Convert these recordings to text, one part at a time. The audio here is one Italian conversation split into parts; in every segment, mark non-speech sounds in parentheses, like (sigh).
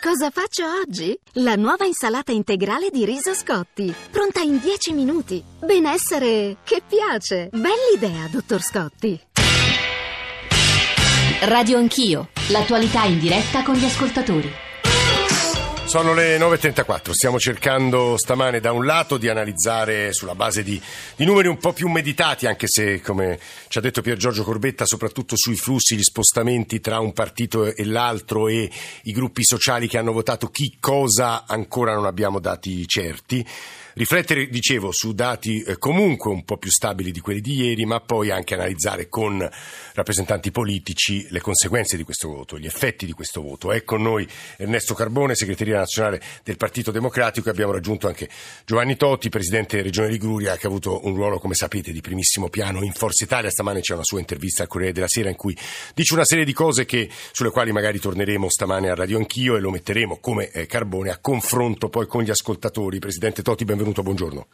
Cosa faccio oggi? La nuova insalata integrale di riso Scotti, pronta in 10 minuti. Benessere che piace. Bell'idea, dottor Scotti. Radio Anch'io, l'attualità in diretta con gli ascoltatori. Sono le 9.34, stiamo cercando stamane da un lato di analizzare sulla base di, di, numeri un po' più meditati, anche se come ci ha detto Pier Giorgio Corbetta, soprattutto sui flussi, gli spostamenti tra un partito e l'altro e i gruppi sociali che hanno votato chi cosa ancora non abbiamo dati certi riflettere, dicevo, su dati eh, comunque un po' più stabili di quelli di ieri, ma poi anche analizzare con rappresentanti politici le conseguenze di questo voto, gli effetti di questo voto. È con noi Ernesto Carbone, segreteria nazionale del Partito Democratico, e abbiamo raggiunto anche Giovanni Totti, presidente della Regione Liguria, che ha avuto un ruolo, come sapete, di primissimo piano in Forza Italia. Stamane c'è una sua intervista al Corriere della Sera in cui dice una serie di cose che, sulle quali magari torneremo stamane a Radio Anch'io e lo metteremo come eh, Carbone a confronto poi con gli ascoltatori. Presidente Totti, benvenuto benvenuto, buongiorno.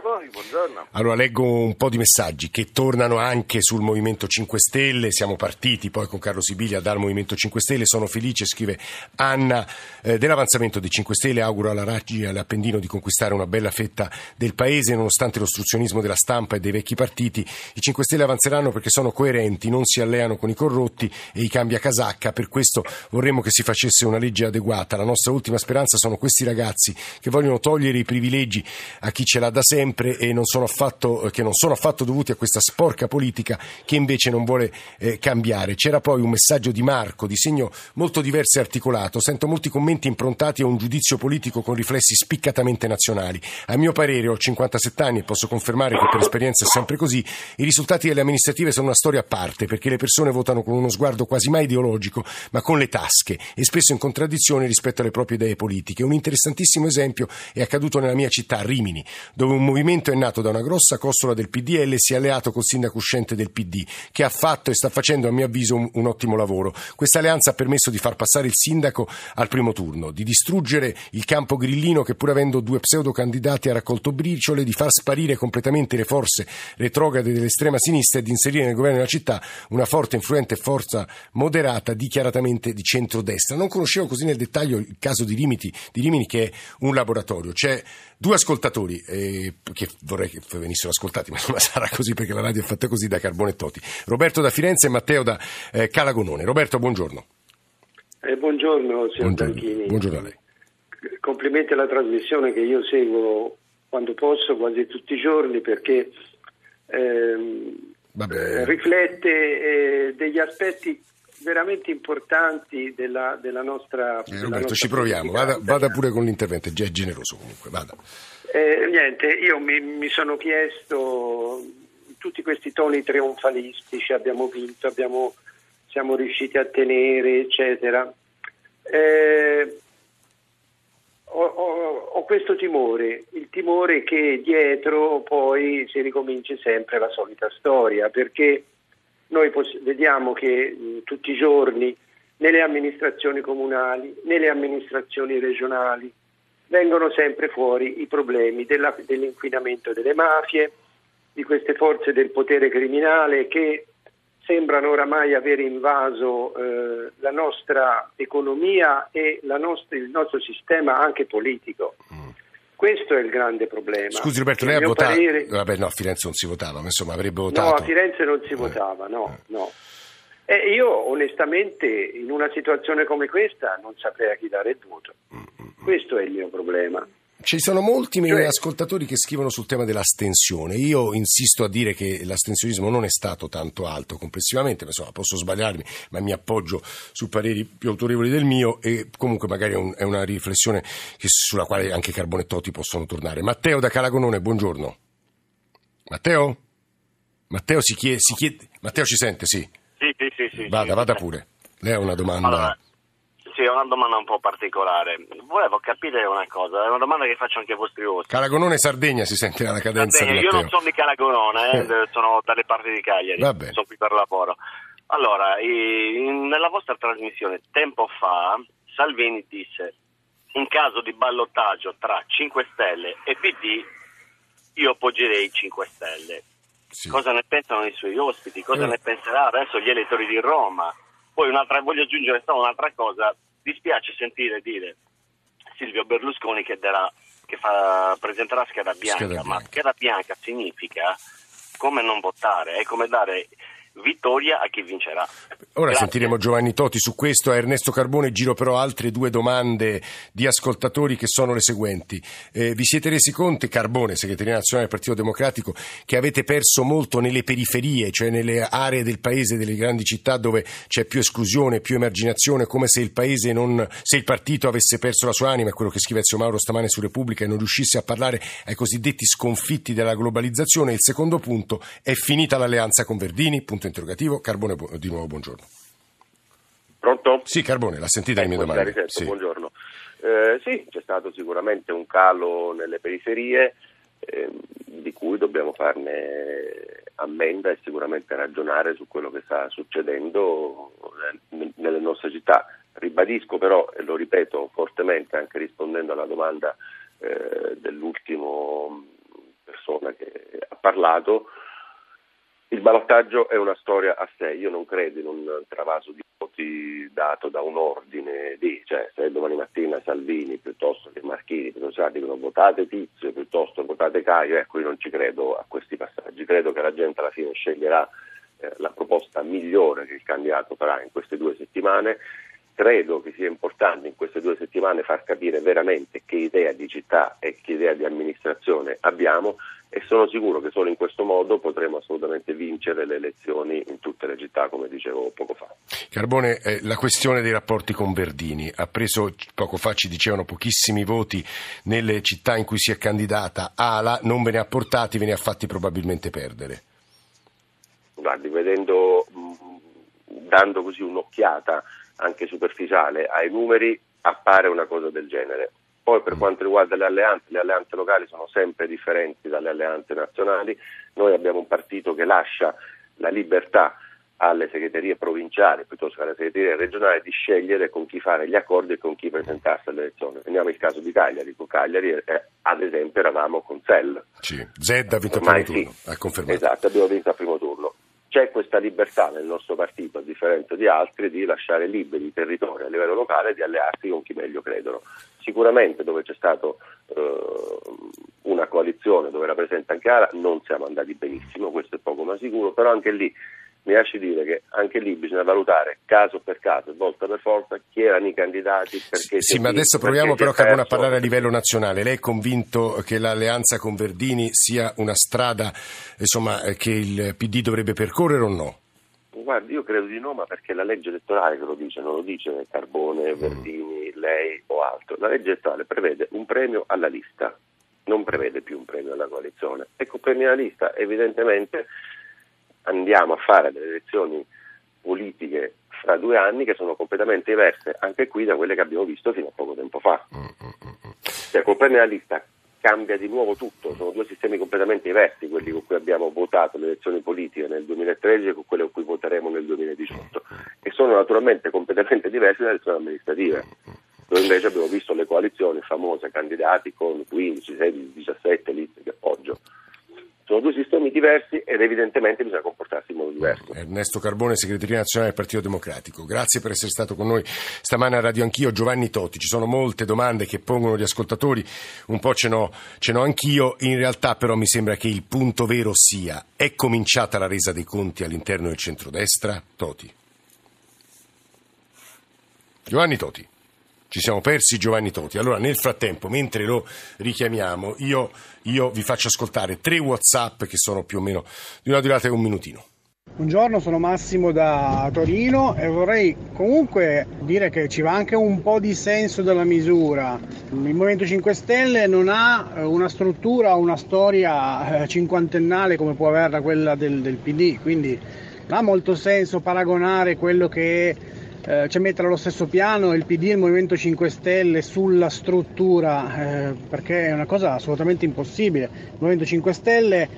Buongiorno. Allora leggo un po' di messaggi che tornano anche sul Movimento 5 Stelle, siamo partiti poi con Carlo Sibilia dal Movimento 5 Stelle, sono felice, scrive Anna, eh, dell'avanzamento dei 5 Stelle, auguro alla Raggi e all'Appendino di conquistare una bella fetta del Paese, nonostante l'ostruzionismo della stampa e dei vecchi partiti, i 5 Stelle avanzeranno perché sono coerenti, non si alleano con i corrotti e i cambia casacca, per questo vorremmo che si facesse una legge adeguata, la nostra ultima speranza sono questi ragazzi che vogliono togliere i privilegi a chi ce l'ha da sempre e non sono affatto, che non sono affatto dovuti a questa sporca politica che invece non vuole eh, cambiare. C'era poi un messaggio di Marco di segno molto diverso e articolato. Sento molti commenti improntati a un giudizio politico con riflessi spiccatamente nazionali. A mio parere, ho 57 anni e posso confermare che per esperienza è sempre così. I risultati delle amministrative sono una storia a parte perché le persone votano con uno sguardo quasi mai ideologico, ma con le tasche e spesso in contraddizione rispetto alle proprie idee politiche. Un interessantissimo esempio è accaduto nella mia città, Rimini, dove un movimento è nato da una grossa costola del PDL e si è alleato col sindaco uscente del PD, che ha fatto e sta facendo, a mio avviso, un, un ottimo lavoro. Questa alleanza ha permesso di far passare il sindaco al primo turno, di distruggere il campo grillino che pur avendo due pseudo candidati ha raccolto briciole, di far sparire completamente le forze retrograde dell'estrema sinistra e di inserire nel governo della città una forte, influente forza moderata dichiaratamente di centrodestra. Non conoscevo così nel dettaglio il caso di Rimini, di Rimini che è un laboratorio. C'è due ascoltatori eh, che vorrei che venissero ascoltati, ma non (laughs) sarà così perché la radio è fatta così da Carbone e Toti. Roberto da Firenze e Matteo da eh, Calagonone. Roberto, buongiorno. Eh, buongiorno, signor buongiorno. buongiorno a lei. Complimenti alla trasmissione che io seguo quando posso, quasi tutti i giorni, perché ehm, riflette eh, degli aspetti veramente importanti della, della nostra. Eh, Roberto, nostra ci proviamo, vada, vada, pure con l'intervento, è generoso comunque. Vada. Eh, niente, io mi, mi, sono chiesto tutti questi toni trionfalistici, abbiamo vinto, abbiamo, siamo riusciti a tenere, eccetera. Eh, ho, ho, ho, questo timore, il timore che dietro poi si ricominci sempre la solita storia, perché noi poss- vediamo che mh, tutti i giorni nelle amministrazioni comunali, nelle amministrazioni regionali, vengono sempre fuori i problemi della, dell'inquinamento delle mafie, di queste forze del potere criminale che sembrano oramai aver invaso eh, la nostra economia e nostra, il nostro sistema anche politico. Questo è il grande problema. Scusi Roberto, lei ha votato? Parere... Vabbè no, a Firenze non si votava, ma insomma avrebbe votato. No, a Firenze non si eh. votava, no, eh. no. E io onestamente in una situazione come questa non saprei a chi dare il voto. Mm, mm, mm. Questo è il mio problema. Ci sono molti cioè, ascoltatori che scrivono sul tema dell'astensione. Io insisto a dire che l'astensionismo non è stato tanto alto complessivamente, insomma, posso sbagliarmi, ma mi appoggio su pareri più autorevoli del mio e comunque magari è, un, è una riflessione che, sulla quale anche Carbone e Totti possono tornare. Matteo da Calagonone, buongiorno. Matteo? Matteo si chiede, si chiede... Matteo ci sente, sì? Sì, sì, sì. sì vada, sì, vada pure. Lei ha una domanda. Allora, sì, è una domanda un po' particolare. Volevo capire una cosa, è una domanda che faccio anche ai vostri ospiti. Caragonone e Sardegna si sente la cadenza Sardegna, Io non sono di Caragonone, eh, eh. sono dalle parti di Cagliari, Vabbè. sono qui per lavoro. Allora, nella vostra trasmissione tempo fa Salvini disse in caso di ballottaggio tra 5 Stelle e PD io appoggerei 5 Stelle. Sì. Cosa ne pensano i suoi ospiti? Cosa eh. ne penserà adesso gli elettori di Roma? Poi un'altra, voglio aggiungere solo un'altra cosa, dispiace sentire dire Silvio Berlusconi che, darà, che fa, presenterà scheda bianca, Scheda ma bianca. scheda bianca significa come non votare, è come dare vittoria a chi vincerà. Ora Grazie. sentiremo Giovanni Toti su questo. A Ernesto Carbone giro però altre due domande di ascoltatori che sono le seguenti. Eh, vi siete resi conto, Carbone, segretario nazionale del Partito Democratico, che avete perso molto nelle periferie, cioè nelle aree del paese, delle grandi città dove c'è più esclusione, più emarginazione, come se il paese non, se il partito avesse perso la sua anima, è quello che scrive Ezio Mauro stamane su Repubblica, e non riuscisse a parlare ai cosiddetti sconfitti della globalizzazione. Il secondo punto è finita l'alleanza con Verdini, punto interrogativo. Carbone, di nuovo buongiorno. Pronto? Sì, Carbone, l'ha sentita le mie Ecco, domande. la risento, Sì. Buongiorno. Eh, sì, c'è stato sicuramente un calo nelle periferie ehm, di cui dobbiamo farne ammenda e sicuramente ragionare su quello che sta succedendo nel- nelle nostre città. Ribadisco però, e lo ripeto fortemente anche rispondendo alla domanda eh, dell'ultimo persona che ha parlato, il ballottaggio è una storia a sé, io non credo in un travaso di voti dato da un ordine di, cioè se domani mattina Salvini piuttosto che Marchini piuttosto che dicono votate Tizio piuttosto votate Caio, ecco io non ci credo a questi passaggi, credo che la gente alla fine sceglierà eh, la proposta migliore che il candidato farà in queste due settimane. Credo che sia importante in queste due settimane far capire veramente che idea di città e che idea di amministrazione abbiamo e sono sicuro che solo in questo modo potremo assolutamente vincere le elezioni in tutte le città, come dicevo poco fa. Carbone, eh, la questione dei rapporti con Verdini ha preso, poco fa ci dicevano, pochissimi voti nelle città in cui si è candidata. Ala non ve ne ha portati, ve ne ha fatti probabilmente perdere. Guardi, vedendo, mh, dando così un'occhiata anche superficiale ai numeri, appare una cosa del genere. Poi per quanto riguarda le alleanze, le alleanze locali sono sempre differenti dalle alleanze nazionali. Noi abbiamo un partito che lascia la libertà alle segreterie provinciali piuttosto che alle segreterie regionali di scegliere con chi fare gli accordi e con chi presentarsi alle elezioni. Prendiamo il caso di Cagliari, con Cagliari eh, ad esempio eravamo con Sell. Sì. Zed ha vinto il primo turno, sì. ha confermato. Esatto, abbiamo vinto al primo turno. C'è questa libertà nel nostro partito, a differenza di altri, di lasciare liberi i territori a livello locale e di allearsi con chi meglio credono. Sicuramente dove c'è stata una coalizione dove era presente anche Ara non siamo andati benissimo, questo è poco ma sicuro, però anche lì mi lasci dire che anche lì bisogna valutare caso per caso volta per volta chi erano i candidati. Perché Sì, ma adesso proviamo però a parlare a livello nazionale. Lei è convinto che l'alleanza con Verdini sia una strada insomma, eh, che il PD dovrebbe percorrere o no? Guardi, io credo di no, ma perché la legge elettorale che lo dice, non lo dice Carbone, Verdini, lei o altro. La legge elettorale prevede un premio alla lista, non prevede più un premio alla coalizione. Ecco, premio alla lista, evidentemente andiamo a fare delle elezioni politiche fra due anni che sono completamente diverse, anche qui da quelle che abbiamo visto fino a poco tempo fa. Cioè, col premio alla lista cambia di nuovo tutto, sono due sistemi completamente diversi quelli con cui abbiamo votato le elezioni politiche nel 2013 e con quelle con cui voteremo nel 2018 e sono naturalmente completamente diverse dalle elezioni amministrative dove invece abbiamo visto le coalizioni famose, candidati con 15, 16, 17 liste di appoggio. Sono due sistemi diversi ed evidentemente bisogna comportarsi in modo diverso. Ernesto Carbone, segretario nazionale del Partito Democratico. Grazie per essere stato con noi stamane a Radio Anch'io. Giovanni Totti, ci sono molte domande che pongono gli ascoltatori, un po' ce n'ho, ce n'ho anch'io. In realtà però mi sembra che il punto vero sia, è cominciata la resa dei conti all'interno del centrodestra? Toti. Giovanni Toti. Ci siamo persi Giovanni Toti. Allora, nel frattempo, mentre lo richiamiamo, io, io vi faccio ascoltare tre WhatsApp che sono più o meno di una durata di un minutino. Buongiorno, sono Massimo da Torino e vorrei comunque dire che ci va anche un po' di senso della misura. Il Movimento 5 Stelle non ha eh, una struttura, una storia eh, cinquantennale come può averla quella del, del PD, quindi non ha molto senso paragonare quello che cioè mettere allo stesso piano il PD e il Movimento 5 Stelle sulla struttura, eh, perché è una cosa assolutamente impossibile. Il Movimento 5 Stelle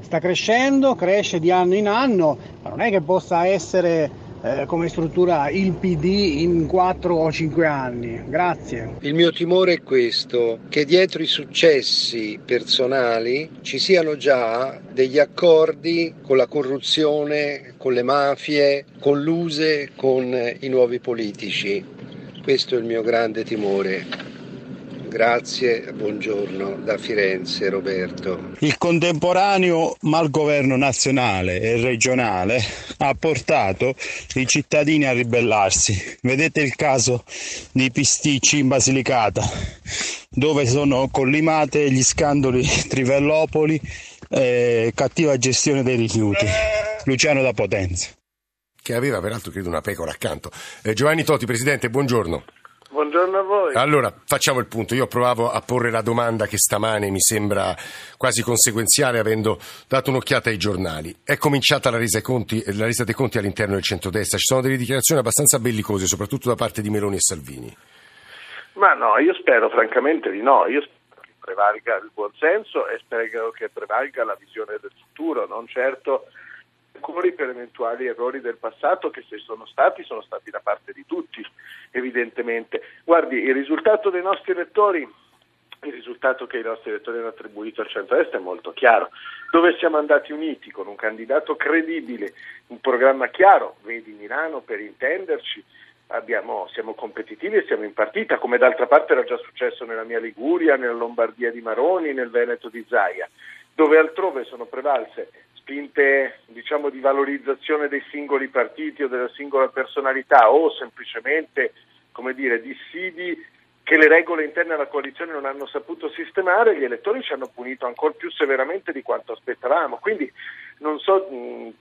sta crescendo, cresce di anno in anno, ma non è che possa essere eh, come struttura il PD in 4 o 5 anni. Grazie. Il mio timore è questo, che dietro i successi personali ci siano già degli accordi con la corruzione, con le mafie, colluse con i nuovi politici. Questo è il mio grande timore. Grazie, buongiorno da Firenze Roberto. Il contemporaneo malgoverno nazionale e regionale ha portato i cittadini a ribellarsi. Vedete il caso di Pisticci in Basilicata, dove sono collimate gli scandali Trivellopoli e cattiva gestione dei rifiuti. Luciano da Potenza. Che aveva peraltro credo una pecora accanto. Eh, Giovanni Toti, Presidente, buongiorno. Buongiorno a voi. Allora, facciamo il punto. Io provavo a porre la domanda che stamane mi sembra quasi conseguenziale avendo dato un'occhiata ai giornali. È cominciata la resa, conti, la resa dei conti all'interno del centrodestra. Ci sono delle dichiarazioni abbastanza bellicose, soprattutto da parte di Meloni e Salvini. Ma no, io spero francamente di no. Io spero che prevalga il buonsenso e spero che prevalga la visione del futuro, non certo ancora per eventuali errori del passato che se sono stati sono stati da parte di tutti, evidentemente. Guardi, il risultato dei nostri elettori, il risultato che i nostri elettori hanno attribuito al centro-est è molto chiaro. Dove siamo andati uniti con un candidato credibile, un programma chiaro, vedi Milano per intenderci, Abbiamo, siamo competitivi e siamo in partita, come d'altra parte era già successo nella mia Liguria, nella Lombardia di Maroni, nel Veneto di Zaia, dove altrove sono prevalse spinte diciamo, di valorizzazione dei singoli partiti o della singola personalità o semplicemente come dire, dissidi che le regole interne alla coalizione non hanno saputo sistemare, gli elettori ci hanno punito ancora più severamente di quanto aspettavamo. Quindi non so mh,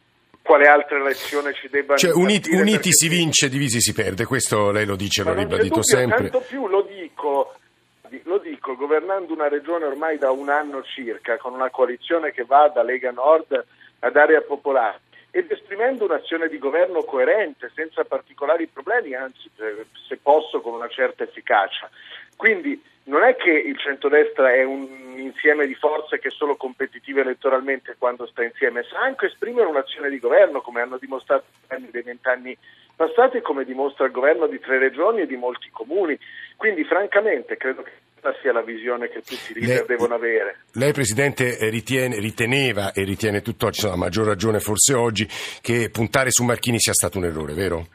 quale altra lezione ci debba cioè, uniti, uniti si vince, divisi si perde, questo lei lo dice, l'ho ribadito dubbio, sempre. Tanto più lo dico, lo dico governando una regione ormai da un anno circa, con una coalizione che va da Lega Nord ad area popolare ed esprimendo un'azione di governo coerente, senza particolari problemi, anzi se posso con una certa efficacia. Quindi non è che il centrodestra è un insieme di forze che è solo competitive elettoralmente quando sta insieme, sa anche esprimere un'azione di governo, come hanno dimostrato nei vent'anni passati come dimostra il governo di tre regioni e di molti comuni. Quindi francamente credo che questa sia la visione che tutti i leader lei, devono avere. Lei Presidente ritiene, riteneva e ritiene tutt'oggi, a maggior ragione forse oggi, che puntare su Marchini sia stato un errore, vero?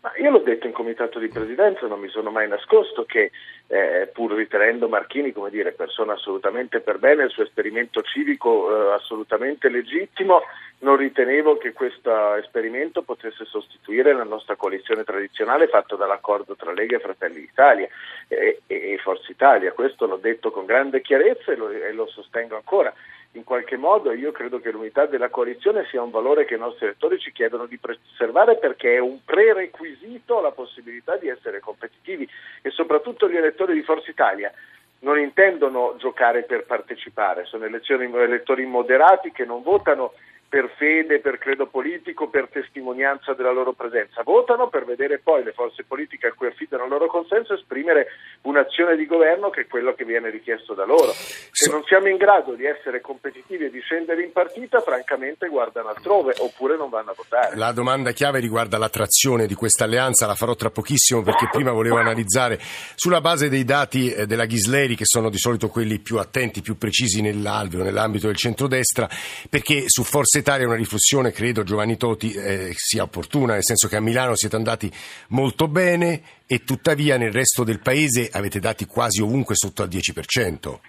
Ma io l'ho detto in comitato di presidenza, non mi sono mai nascosto che eh, pur ritenendo Marchini come dire, persona assolutamente per bene, il suo esperimento civico eh, assolutamente legittimo, non ritenevo che questo esperimento potesse sostituire la nostra coalizione tradizionale fatta dall'accordo tra Lega e Fratelli d'Italia e, e, e Forza Italia. Questo l'ho detto con grande chiarezza e lo, e lo sostengo ancora in qualche modo io credo che l'unità della coalizione sia un valore che i nostri elettori ci chiedono di preservare perché è un prerequisito alla possibilità di essere competitivi. E soprattutto gli elettori di Forza Italia non intendono giocare per partecipare, sono elettori moderati che non votano per fede, per credo politico, per testimonianza della loro presenza. Votano per vedere poi le forze politiche a cui affidano il loro consenso esprimere un'azione di governo che è quello che viene richiesto da loro. Se non siamo in grado di essere competitivi e di scendere in partita, francamente guardano altrove oppure non vanno a votare. La domanda chiave riguarda l'attrazione di questa alleanza, la farò tra pochissimo perché prima volevo analizzare sulla base dei dati eh, della Ghisleri, che sono di solito quelli più attenti, più precisi nell'alveo, nell'ambito del centrodestra, perché su Forza Italia una riflessione, credo Giovanni Toti, eh, sia opportuna, nel senso che a Milano siete andati molto bene e tuttavia nel resto del paese avete dati quasi ovunque sotto al 10%.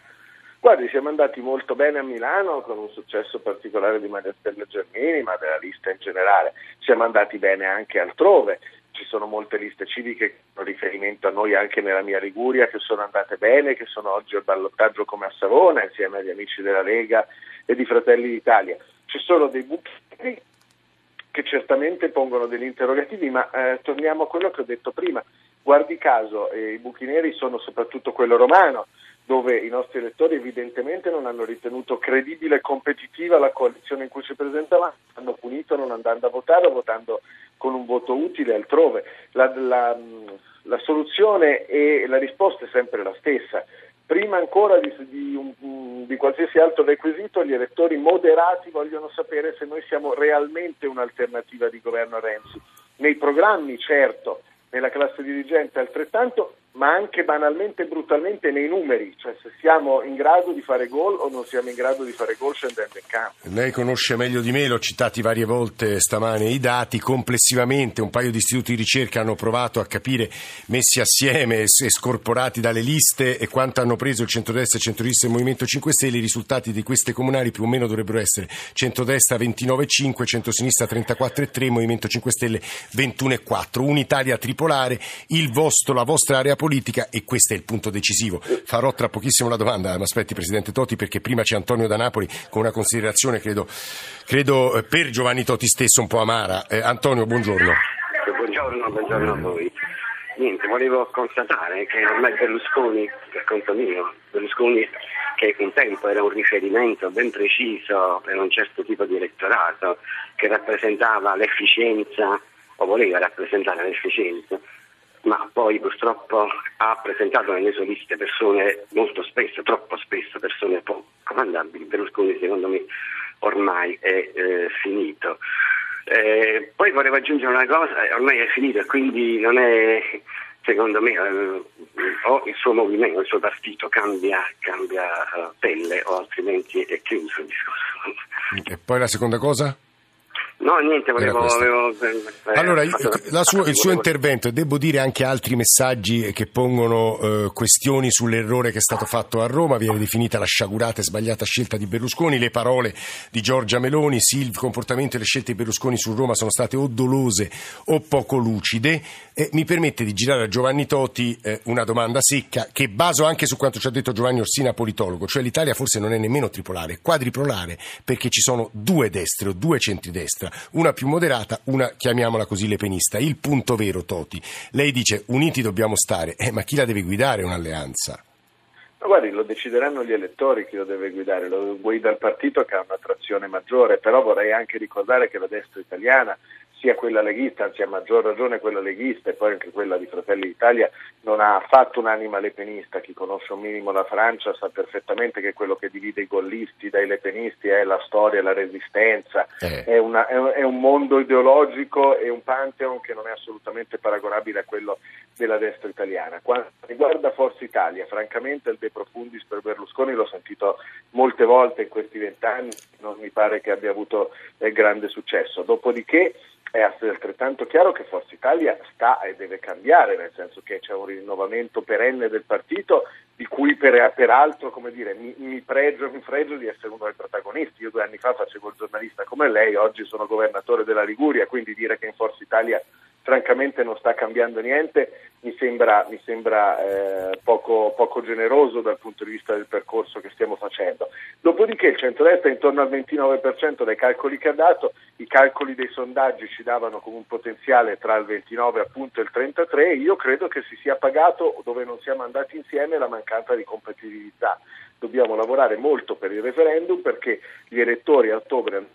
Guardi, siamo andati molto bene a Milano con un successo particolare di Maria Stella Germini, ma della lista in generale. Siamo andati bene anche altrove. Ci sono molte liste civiche che fanno riferimento a noi anche nella mia Liguria che sono andate bene, che sono oggi al ballottaggio come a Savona insieme agli amici della Lega e di Fratelli d'Italia ci sono dei buchi che certamente pongono degli interrogativi, ma eh, torniamo a quello che ho detto prima. Guardi caso, eh, i buchi neri sono soprattutto quello romano, dove i nostri elettori evidentemente non hanno ritenuto credibile e competitiva la coalizione in cui si presentavano, hanno punito non andando a votare o votando con un voto utile altrove. La, la, la soluzione e la risposta è sempre la stessa prima ancora di, di, un, di, qualsiasi altro requisito, gli elettori moderati vogliono sapere se noi siamo realmente un'alternativa di governo a Renzi. Nei programmi, certo, nella classe dirigente altrettanto, ma anche banalmente e brutalmente nei numeri, cioè se siamo in grado di fare gol o non siamo in grado di fare gol scendendo in campo. Lei conosce meglio di me, l'ho citati varie volte stamane i dati, complessivamente un paio di istituti di ricerca hanno provato a capire, messi assieme e scorporati dalle liste e quanto hanno preso il centrodestra, il centrodestra e il Movimento 5 Stelle, i risultati di queste comunali più o meno dovrebbero essere centrodestra 29,5, centrosinistra 34,3, Movimento 5 Stelle 21,4. Un'Italia tripolare, il vostro, la vostra area politica e questo è il punto decisivo. Farò tra pochissimo la domanda, ma aspetti Presidente Toti perché prima c'è Antonio da Napoli con una considerazione credo, credo eh, per Giovanni Toti stesso un po' amara. Eh, Antonio, buongiorno. Buongiorno, buongiorno a voi. Niente, volevo constatare che ormai Berlusconi, per conto mio, Berlusconi che un tempo era un riferimento ben preciso per un certo tipo di elettorato che rappresentava l'efficienza o voleva rappresentare l'efficienza, ma poi purtroppo ha presentato nelle sue liste persone molto spesso, troppo spesso, persone poco comandabili. Berlusconi secondo me ormai è eh, finito. Eh, poi volevo aggiungere una cosa, ormai è finito quindi non è, secondo me, eh, o il suo movimento, il suo partito cambia, cambia uh, pelle o altrimenti è chiuso il discorso. E poi la seconda cosa? No, niente, volevo... avevo, eh, allora, sua, il suo intervento, e devo dire anche altri messaggi che pongono eh, questioni sull'errore che è stato fatto a Roma, viene definita la sciagurata e sbagliata scelta di Berlusconi, le parole di Giorgia Meloni, sì, il comportamento e le scelte di Berlusconi su Roma sono state o dolose o poco lucide. E mi permette di girare a Giovanni Toti eh, una domanda secca che baso anche su quanto ci ha detto Giovanni Orsina, politologo, cioè l'Italia forse non è nemmeno tripolare, è quadripolare, perché ci sono due destre o due centri-destra una più moderata, una chiamiamola così lepenista. Il punto vero, Toti, lei dice uniti dobbiamo stare, eh, ma chi la deve guidare un'alleanza? Ma guardi, lo decideranno gli elettori chi lo deve guidare, lo guida il partito che ha un'attrazione maggiore, però vorrei anche ricordare che la destra italiana sia quella leghista, anzi a maggior ragione quella leghista e poi anche quella di Fratelli d'Italia, non ha affatto un'anima lepenista. Chi conosce un minimo la Francia sa perfettamente che quello che divide i gollisti dai lepenisti è la storia, la resistenza, eh. è, una, è, un mondo ideologico e un pantheon che non è assolutamente paragonabile a quello della destra italiana. Quanto riguarda Forza Italia, francamente il De Profundis per Berlusconi l'ho sentito molte volte in questi vent'anni, non mi pare che abbia avuto eh, grande successo. Dopodiché è altrettanto chiaro che Forza Italia sta e deve cambiare, nel senso che c'è un rinnovamento perenne del partito di cui per, peraltro dire, mi, mi, pregio, mi fregio di essere uno dei protagonisti. Io due anni fa facevo il giornalista come lei, oggi sono governatore della Liguria, quindi dire che in Forza Italia francamente non sta cambiando niente mi sembra, mi sembra eh, poco, poco, generoso dal punto di vista del percorso che stiamo facendo. Dopodiché il centrodestra è intorno al 29% dai calcoli che ha dato, i calcoli dei sondaggi ci davano come un potenziale tra il 29 appunto, e il 33 io credo che si sia pagato dove non siamo andati insieme la mancanza di competitività. Dobbiamo lavorare molto per il referendum perché gli elettori a ottobre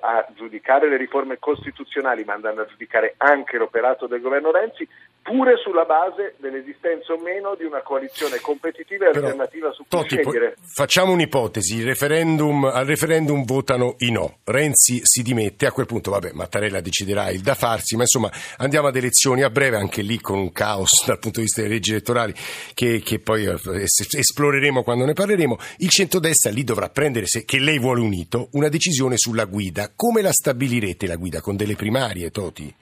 a giudicare le riforme costituzionali ma andranno a giudicare anche l'operato del governo Renzi pure sulla base dell'esistenza o meno di una coalizione competitiva e Però, alternativa su cui Totti, scegliere. Facciamo un'ipotesi, referendum, al referendum votano i no, Renzi si dimette, a quel punto vabbè Mattarella deciderà il da farsi, ma insomma andiamo ad elezioni a breve, anche lì con un caos (laughs) dal punto di vista delle leggi elettorali che, che poi eh, esploreremo quando ne parleremo, il centrodestra lì dovrà prendere, se, che lei vuole unito, una decisione sulla guida. Come la stabilirete la guida? Con delle primarie, Toti?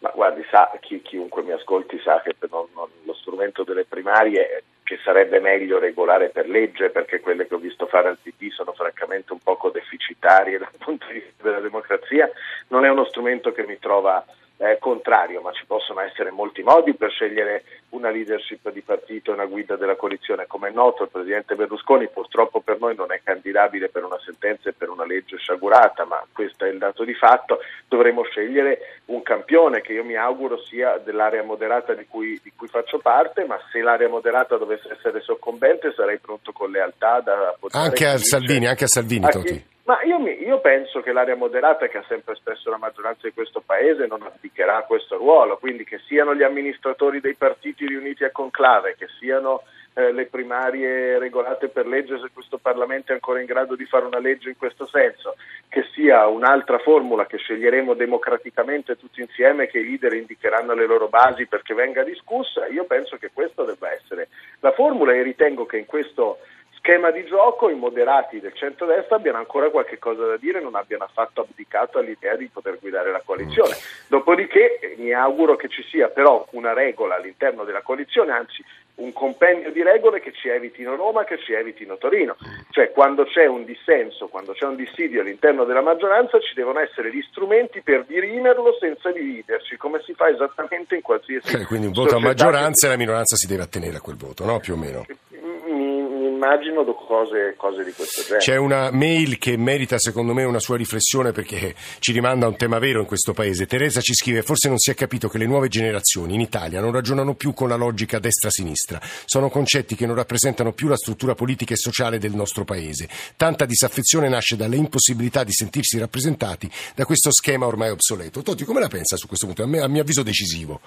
Ma guardi, sa, chi, chiunque mi ascolti sa che non, non, lo strumento delle primarie che sarebbe meglio regolare per legge perché quelle che ho visto fare al PD sono francamente un poco deficitarie dal (laughs) punto di vista della democrazia, non è uno strumento che mi trova eh, contrario, ma ci possono essere molti modi per scegliere una leadership di partito e una guida della coalizione. Come è noto, il Presidente Berlusconi purtroppo per noi non è candidabile per una sentenza e per una legge sciagurata, ma questo è il dato di fatto. Dovremo scegliere un campione che io mi auguro sia dell'area moderata di cui, di cui faccio parte, ma se l'area moderata dovesse essere soccombente sarei pronto con lealtà da poter... Anche a Salvini, anche a Salvini, a chi, ma io, mi, io, penso che l'area moderata, che ha sempre espresso la maggioranza di questo Paese, non abdicherà questo ruolo, quindi che siano gli amministratori dei partiti riuniti a conclave, che siano eh, le primarie regolate per legge se questo Parlamento è ancora in grado di fare una legge in questo senso, che sia un'altra formula che sceglieremo democraticamente tutti insieme, che i leader indicheranno le loro basi perché venga discussa, io penso che questa debba essere la formula e ritengo che in questo schema di gioco i moderati del centrodestra abbiano ancora qualche cosa da dire e non abbiano affatto abdicato all'idea di poter guidare la coalizione. Dopodiché eh, mi auguro che ci sia però una regola all'interno della coalizione, anzi un compendio di regole che ci evitino Roma, che ci evitino Torino. Cioè quando c'è un dissenso, quando c'è un dissidio all'interno della maggioranza ci devono essere gli strumenti per dirimerlo senza dividerci, come si fa esattamente in qualsiasi... Eh, quindi un voto a maggioranza e la minoranza si deve attenere a quel voto, no? Più o meno immagino cose, cose, di questo genere. C'è una mail che merita secondo me una sua riflessione perché ci rimanda a un tema vero in questo paese. Teresa ci scrive, forse non si è capito che le nuove generazioni in Italia non ragionano più con la logica destra-sinistra. Sono concetti che non rappresentano più la struttura politica e sociale del nostro paese. Tanta disaffezione nasce dalle impossibilità di sentirsi rappresentati da questo schema ormai obsoleto. Totti, come la pensa su questo punto? A, me, a mio avviso decisivo.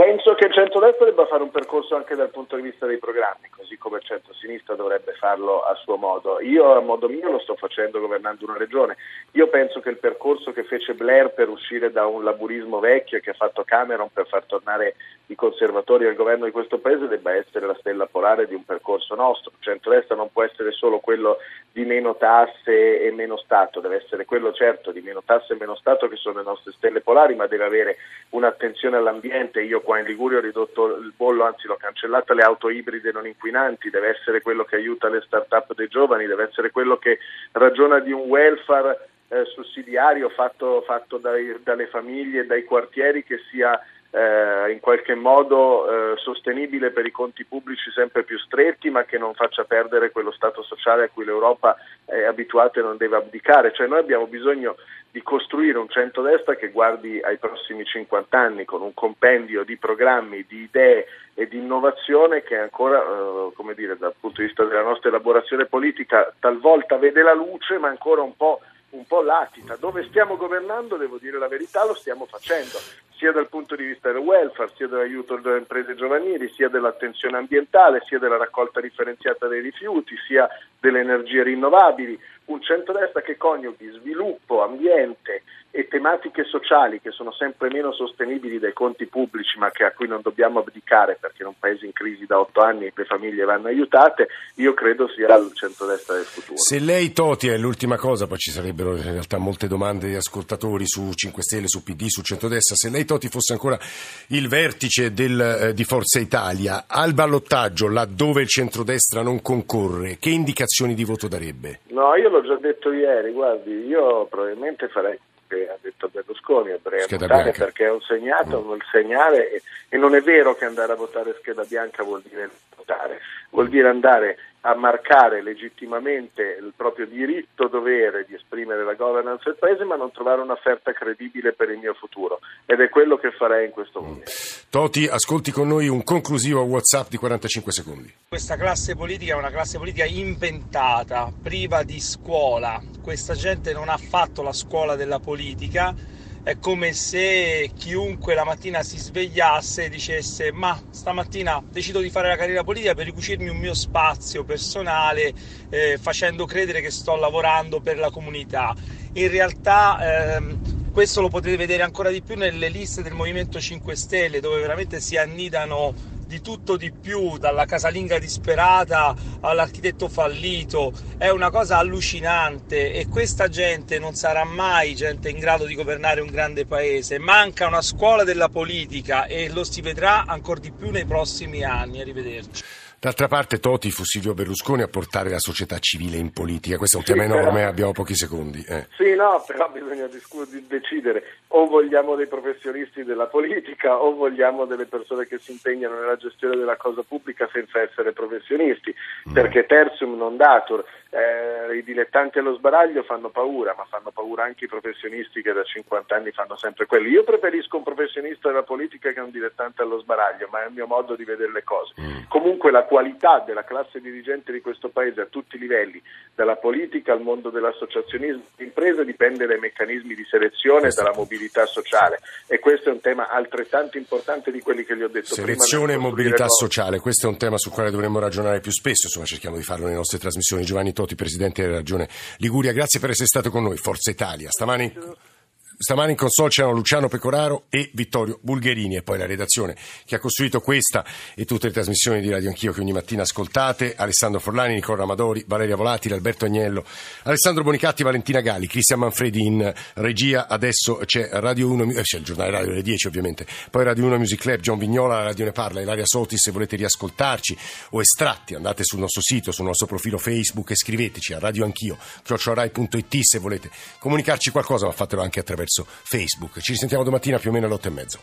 Penso che il centrodestra debba fare un percorso anche dal punto di vista dei programmi, così come il centro-sinistra dovrebbe farlo a suo modo. Io a modo mio lo sto facendo governando una regione. Io penso che il percorso che fece Blair per uscire da un laburismo vecchio che ha fatto Cameron per far tornare i conservatori al governo di questo paese debba essere la stella polare di un percorso nostro. Il centrodestra non può essere solo quello di meno tasse e meno Stato, deve essere quello certo di meno tasse e meno Stato che sono le nostre stelle polari, ma deve avere un'attenzione all'ambiente. Io qua in Liguria ho ridotto il bollo, anzi l'ho cancellata, le auto ibride non inquinanti, deve essere quello che aiuta le start-up dei giovani, deve essere quello che ragiona di un welfare eh, sussidiario fatto, fatto dai, dalle famiglie e dai quartieri che sia eh, in qualche modo eh, sostenibile per i conti pubblici sempre più stretti, ma che non faccia perdere quello Stato sociale a cui l'Europa è abituata e non deve abdicare. Cioè noi abbiamo bisogno di costruire un centrodestra che guardi ai prossimi 50 anni con un compendio di programmi, di idee e di innovazione che ancora, eh, come dire, dal punto di vista della nostra elaborazione politica talvolta vede la luce, ma ancora un po' un po' latita. Dove stiamo governando, devo dire la verità, lo stiamo facendo, sia dal punto di vista del welfare, sia dell'aiuto alle imprese giovanili, sia dell'attenzione ambientale, sia della raccolta differenziata dei rifiuti, sia delle energie rinnovabili. Un centrodestra che coniughi sviluppo, ambiente, e tematiche sociali che sono sempre meno sostenibili dai conti pubblici ma che a cui non dobbiamo abdicare perché in un paese in crisi da otto anni le famiglie vanno aiutate, io credo sia il centrodestra del futuro. Se lei Toti è l'ultima cosa, poi ci sarebbero in realtà molte domande di ascoltatori su 5 Stelle, su PD, su centrodestra, se lei Toti fosse ancora il vertice del, eh, di Forza Italia, al ballottaggio laddove il centrodestra non concorre, che indicazioni di voto darebbe? No, io l'ho già detto ieri, guardi, io probabilmente farei che ha detto Berlusconi, Andrea votare perché è un segnato, mm. un segnale e, e, non è vero che andare a votare scheda bianca vuol dire votare, vuol dire andare a marcare legittimamente il proprio diritto dovere di esprimere la governance del paese ma non trovare un'offerta credibile per il mio futuro ed è quello che farei in questo momento. Toti, ascolti con noi un conclusivo WhatsApp di 45 secondi. Questa classe politica è una classe politica inventata, priva di scuola. Questa gente non ha fatto la scuola della politica è come se chiunque la mattina si svegliasse e dicesse ma stamattina decido di fare la carriera politica per ricucirmi un mio spazio personale eh, facendo credere che sto lavorando per la comunità. In realtà ehm, questo lo potete vedere ancora di più nelle liste del Movimento 5 Stelle dove veramente si annidano di tutto di più, dalla casalinga disperata all'architetto fallito, è una cosa allucinante e questa gente non sarà mai gente in grado di governare un grande paese, manca una scuola della politica e lo si vedrà ancora di più nei prossimi anni, arrivederci. D'altra parte Toti fu Silvio Berlusconi a portare la società civile in politica, questo è un tema enorme, abbiamo pochi secondi. Eh. Sì, no, però bisogna decidere o vogliamo dei professionisti della politica o vogliamo delle persone che si impegnano nella gestione della cosa pubblica senza essere professionisti, mm. perché tertium non datur, eh, i dilettanti allo sbaraglio fanno paura, ma fanno paura anche i professionisti che da 50 anni fanno sempre quello. Io preferisco un professionista della politica che un dilettante allo sbaraglio, ma è il mio modo di vedere le cose. Mm. Comunque la qualità della classe dirigente di questo Paese a tutti i livelli, dalla politica al mondo dell'associazionismo, l'impresa dipende dai meccanismi di selezione e dalla mobilità sociale e questo è un tema altrettanto importante di quelli che gli ho detto Selezione prima. e mobilità sociale, questo è un tema sul quale dovremmo ragionare più spesso, insomma cerchiamo di farlo nelle nostre trasmissioni. Giovanni Toti, Presidente della Regione Liguria, grazie per essere stato con noi, Forza Italia. Stamani... Stamani in console c'erano Luciano Pecoraro e Vittorio Bulgherini e poi la redazione che ha costruito questa e tutte le trasmissioni di Radio Anch'io che ogni mattina ascoltate. Alessandro Forlani, Nicola Amadori, Valeria Volatile, Alberto Agnello, Alessandro Bonicatti, Valentina Gali, Cristian Manfredi in regia. Adesso c'è Radio 1, eh, c'è il giornale radio alle 10 ovviamente, poi Radio 1 Music Club, John Vignola, la Radio Ne Parla, Ilaria Soti se volete riascoltarci o estratti andate sul nostro sito, sul nostro profilo Facebook e scriveteci a Radio Anch'io, chiocciorai.it se volete comunicarci qualcosa ma fatelo anche attraverso Facebook. Ci risentiamo domattina più o meno alle otto e mezzo.